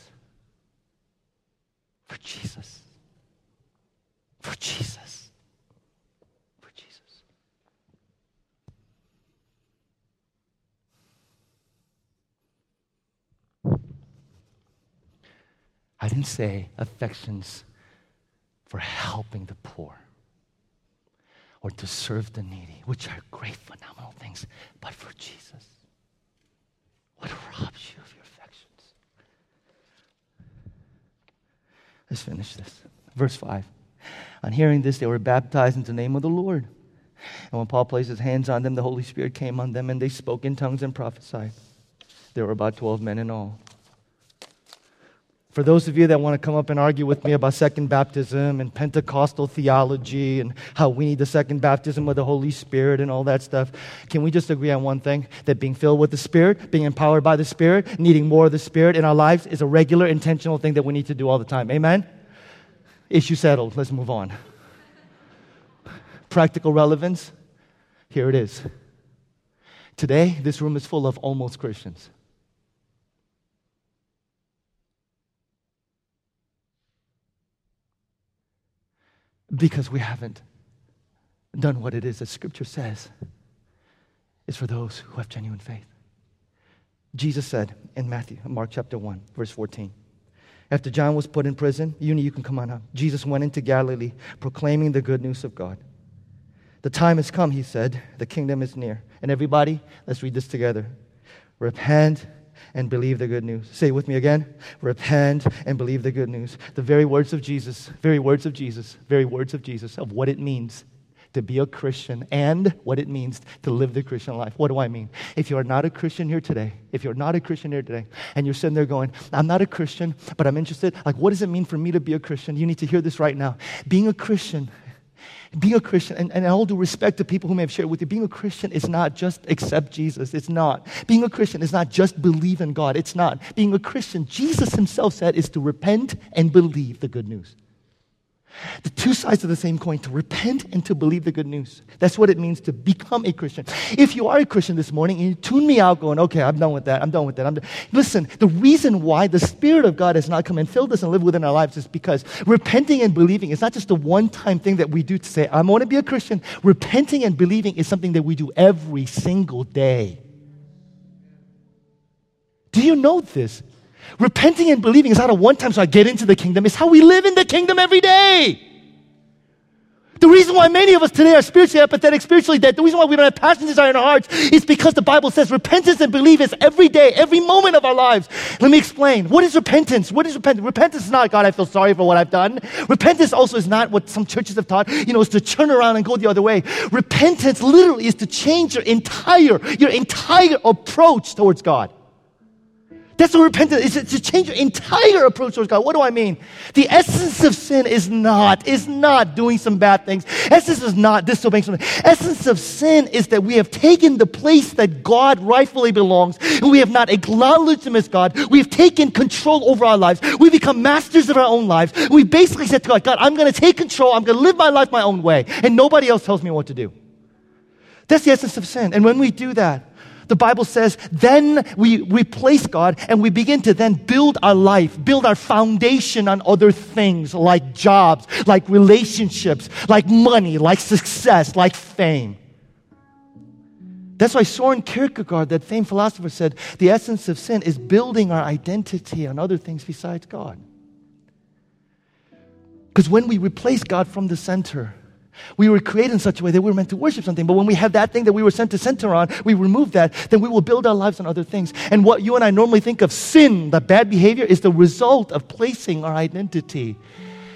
for Jesus? For Jesus. For Jesus. I didn't say affections for helping the poor or to serve the needy, which are great, phenomenal things, but for Jesus. What robs you of your affections? Let's finish this. Verse 5. On hearing this, they were baptized into the name of the Lord. And when Paul placed his hands on them, the Holy Spirit came on them, and they spoke in tongues and prophesied. There were about 12 men in all. For those of you that want to come up and argue with me about second baptism and Pentecostal theology and how we need the second baptism of the Holy Spirit and all that stuff, can we just agree on one thing? That being filled with the Spirit, being empowered by the Spirit, needing more of the Spirit in our lives is a regular, intentional thing that we need to do all the time. Amen? Issue settled. Let's move on. Practical relevance? Here it is. Today, this room is full of almost Christians. Because we haven't done what it is that Scripture says is for those who have genuine faith. Jesus said in Matthew, Mark chapter 1, verse 14, after John was put in prison, Uni, you can come on up. Jesus went into Galilee proclaiming the good news of God. The time has come, he said. The kingdom is near. And everybody, let's read this together. Repent and believe the good news. Say it with me again. Repent and believe the good news. The very words of Jesus, very words of Jesus, very words of Jesus of what it means to be a Christian and what it means to live the Christian life. What do I mean? If you're not a Christian here today, if you're not a Christian here today, and you're sitting there going, I'm not a Christian, but I'm interested, like, what does it mean for me to be a Christian? You need to hear this right now. Being a Christian being a Christian, and, and all due respect to people who may have shared with you, being a Christian is not just accept Jesus. It's not. Being a Christian is not just believe in God. It's not. Being a Christian, Jesus himself said, is to repent and believe the good news. The two sides of the same coin to repent and to believe the good news. That's what it means to become a Christian. If you are a Christian this morning and you tune me out going, okay, I'm done with that, I'm done with that. I'm done. Listen, the reason why the Spirit of God has not come and filled us and lived within our lives is because repenting and believing is not just a one time thing that we do to say, I want to be a Christian. Repenting and believing is something that we do every single day. Do you know this? Repenting and believing is not a one time so I get into the kingdom, it's how we live in the kingdom every day. The reason why many of us today are spiritually apathetic, spiritually dead, the reason why we don't have passion desire in our hearts is because the Bible says repentance and belief is every day, every moment of our lives. Let me explain. What is repentance? What is repentance? Repentance is not, God, I feel sorry for what I've done. Repentance also is not what some churches have taught, you know, is to turn around and go the other way. Repentance literally is to change your entire, your entire approach towards God That's what repentance is. to change your entire approach towards God. What do I mean? The essence of sin is not, is not doing some bad things. Essence is not disobeying something. Essence of sin is that we have taken the place that God rightfully belongs and we have not acknowledged Him as God. We have taken control over our lives. We become masters of our own lives. We basically said to God, God, I'm going to take control. I'm going to live my life my own way and nobody else tells me what to do. That's the essence of sin. And when we do that, the Bible says, then we replace God and we begin to then build our life, build our foundation on other things like jobs, like relationships, like money, like success, like fame. That's why Soren Kierkegaard, that famed philosopher, said the essence of sin is building our identity on other things besides God. Because when we replace God from the center, we were created in such a way that we were meant to worship something. But when we have that thing that we were sent to center on, we remove that, then we will build our lives on other things. And what you and I normally think of sin, the bad behavior, is the result of placing our identity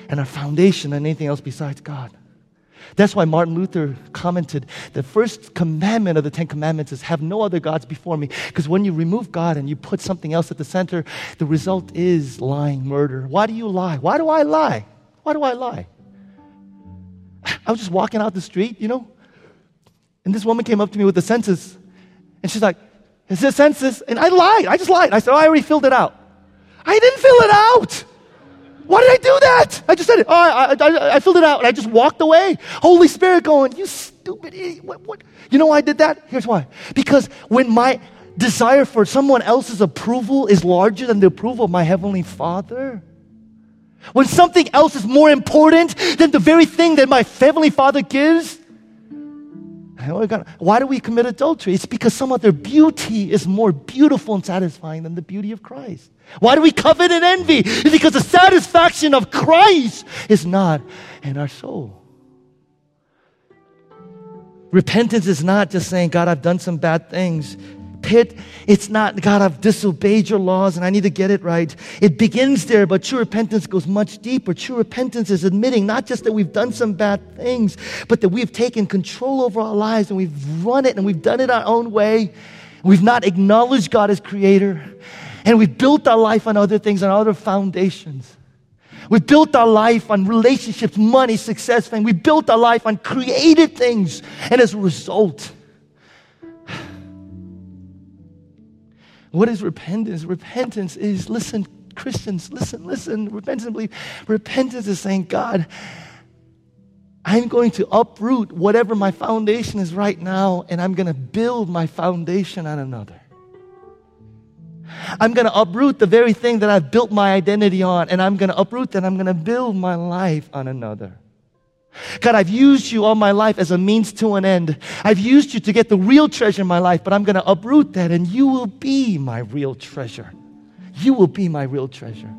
and our foundation on anything else besides God. That's why Martin Luther commented the first commandment of the Ten Commandments is have no other gods before me. Because when you remove God and you put something else at the center, the result is lying, murder. Why do you lie? Why do I lie? Why do I lie? I was just walking out the street, you know, and this woman came up to me with the census, and she's like, "Is this census?" And I lied. I just lied. I said, oh, "I already filled it out." I didn't fill it out. Why did I do that? I just said it. Oh, I, I, I filled it out, and I just walked away. Holy Spirit, going, "You stupid idiot! What, what? You know why I did that? Here's why. Because when my desire for someone else's approval is larger than the approval of my heavenly Father, when something else is more important than the very thing that my Heavenly Father gives, why do we commit adultery? It's because some other beauty is more beautiful and satisfying than the beauty of Christ. Why do we covet and envy? It's because the satisfaction of Christ is not in our soul. Repentance is not just saying, God, I've done some bad things pit. It's not, God, I've disobeyed your laws and I need to get it right. It begins there, but true repentance goes much deeper. True repentance is admitting not just that we've done some bad things, but that we've taken control over our lives and we've run it and we've done it our own way. We've not acknowledged God as creator. And we've built our life on other things, on other foundations. We built our life on relationships, money, success, fame. We built our life on created things. And as a result, What is repentance? Repentance is, listen, Christians, listen, listen, repentance and believe. Repentance is saying, God, I'm going to uproot whatever my foundation is right now, and I'm going to build my foundation on another. I'm going to uproot the very thing that I've built my identity on, and I'm going to uproot that. I'm going to build my life on another. God, I've used you all my life as a means to an end. I've used you to get the real treasure in my life, but I'm going to uproot that and you will be my real treasure. You will be my real treasure.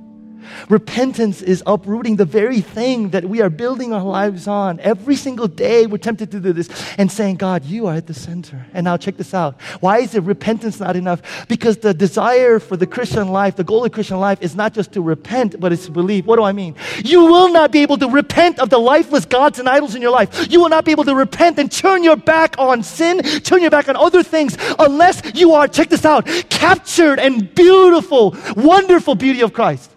Repentance is uprooting the very thing that we are building our lives on. Every single day, we're tempted to do this and saying, God, you are at the center. And now, check this out. Why is it repentance not enough? Because the desire for the Christian life, the goal of Christian life, is not just to repent, but it's to believe. What do I mean? You will not be able to repent of the lifeless gods and idols in your life. You will not be able to repent and turn your back on sin, turn your back on other things, unless you are, check this out, captured and beautiful, wonderful beauty of Christ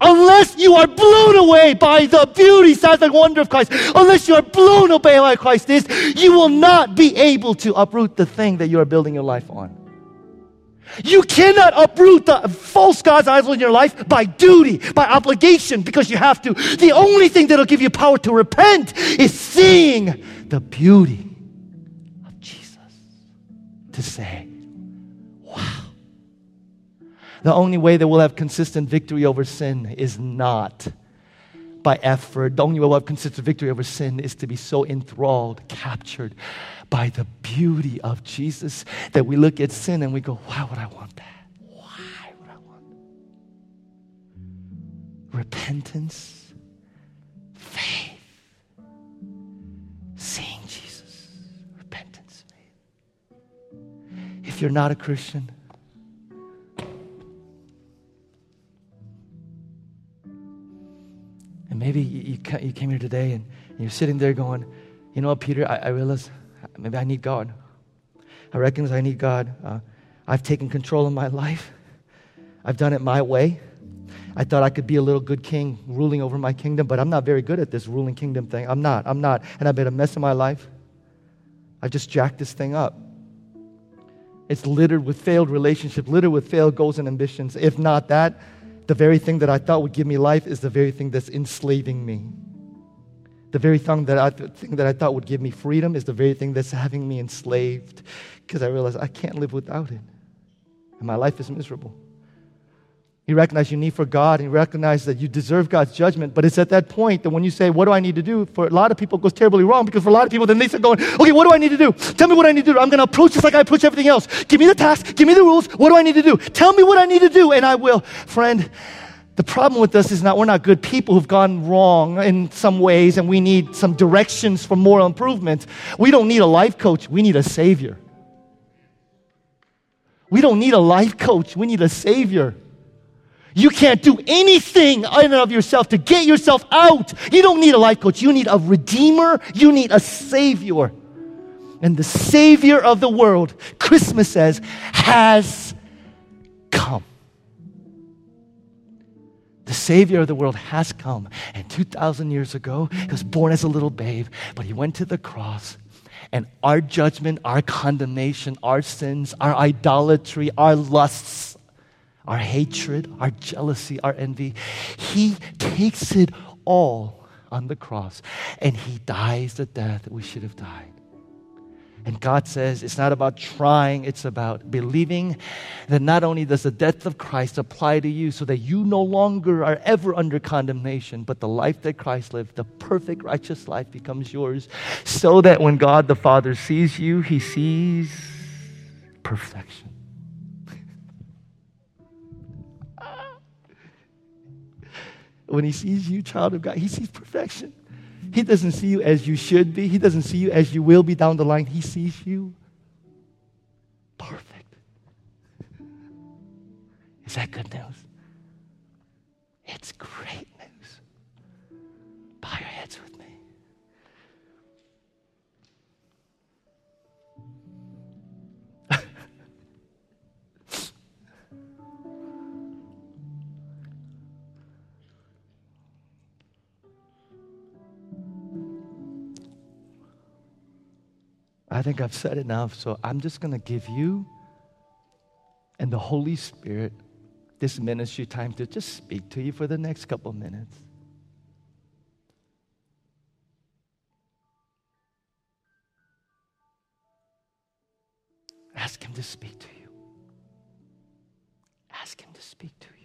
unless you are blown away by the beauty, size, and wonder of Christ, unless you are blown away by Christ is, you will not be able to uproot the thing that you are building your life on. You cannot uproot the false gods idol in your life by duty, by obligation, because you have to. The only thing that'll give you power to repent is seeing the beauty of Jesus. To say, the only way that we'll have consistent victory over sin is not by effort. The only way we'll have consistent victory over sin is to be so enthralled, captured by the beauty of Jesus that we look at sin and we go, why would I want that? Why would I want that? Repentance, faith, seeing Jesus. Repentance, faith. If you're not a Christian, maybe you, you came here today and you're sitting there going, you know what, Peter, I, I realize maybe I need God. I recognize I need God. Uh, I've taken control of my life. I've done it my way. I thought I could be a little good king ruling over my kingdom, but I'm not very good at this ruling kingdom thing. I'm not. I'm not. And I've made a mess of my life. I just jacked this thing up. It's littered with failed relationships, littered with failed goals and ambitions. If not that, the very thing that I thought would give me life is the very thing that's enslaving me. The very thing that I, thing that I thought would give me freedom is the very thing that's having me enslaved because I realize I can't live without it. And my life is miserable. You recognize your need for God and you recognize that you deserve God's judgment. But it's at that point that when you say, What do I need to do? For a lot of people, it goes terribly wrong because for a lot of people, then they start going, Okay, what do I need to do? Tell me what I need to do. I'm going to approach this like I approach everything else. Give me the task, give me the rules. What do I need to do? Tell me what I need to do, and I will. Friend, the problem with us is not we're not good people who've gone wrong in some ways and we need some directions for moral improvement. We don't need a life coach, we need a savior. We don't need a life coach, we need a savior. You can't do anything in and of yourself to get yourself out. You don't need a life coach. You need a redeemer. You need a savior. And the savior of the world, Christmas says, has come. The Savior of the world has come. And 2,000 years ago, he was born as a little babe, but he went to the cross. And our judgment, our condemnation, our sins, our idolatry, our lusts, our hatred, our jealousy, our envy. He takes it all on the cross and he dies the death that we should have died. And God says it's not about trying, it's about believing that not only does the death of Christ apply to you so that you no longer are ever under condemnation, but the life that Christ lived, the perfect righteous life, becomes yours, so that when God the Father sees you, he sees perfection. When he sees you, child of God, he sees perfection. He doesn't see you as you should be, he doesn't see you as you will be down the line. He sees you perfect. Is that good news? It's great I think I've said enough, so I'm just going to give you and the Holy Spirit this ministry time to just speak to you for the next couple minutes. Ask Him to speak to you. Ask Him to speak to you.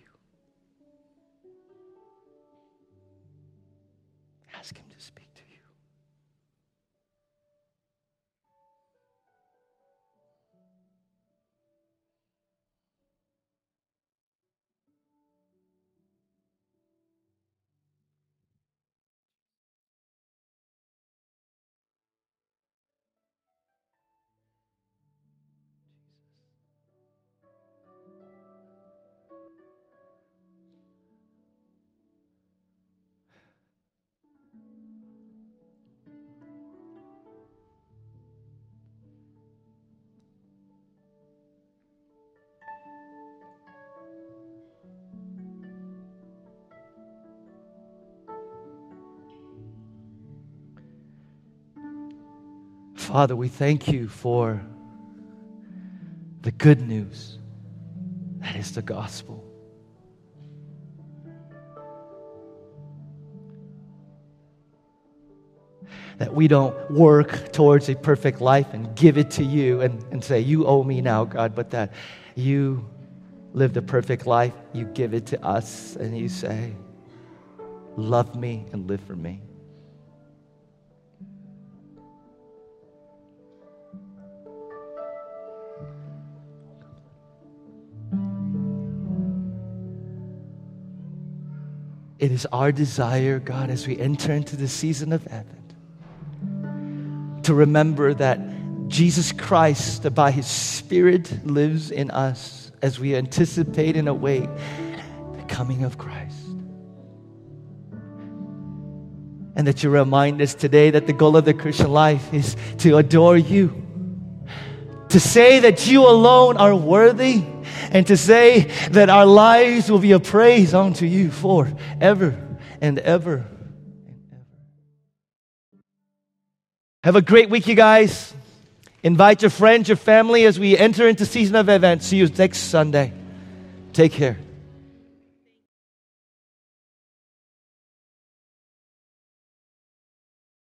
Father, we thank you for the good news that is the gospel. That we don't work towards a perfect life and give it to you and, and say, You owe me now, God, but that you lived a perfect life, you give it to us, and you say, Love me and live for me. It is our desire, God, as we enter into the season of Advent, to remember that Jesus Christ, by His Spirit, lives in us as we anticipate and await the coming of Christ. And that you remind us today that the goal of the Christian life is to adore you, to say that you alone are worthy and to say that our lives will be a praise unto you forever and ever and ever. Have a great week, you guys. Invite your friends, your family as we enter into season of Advent. See you next Sunday. Take care.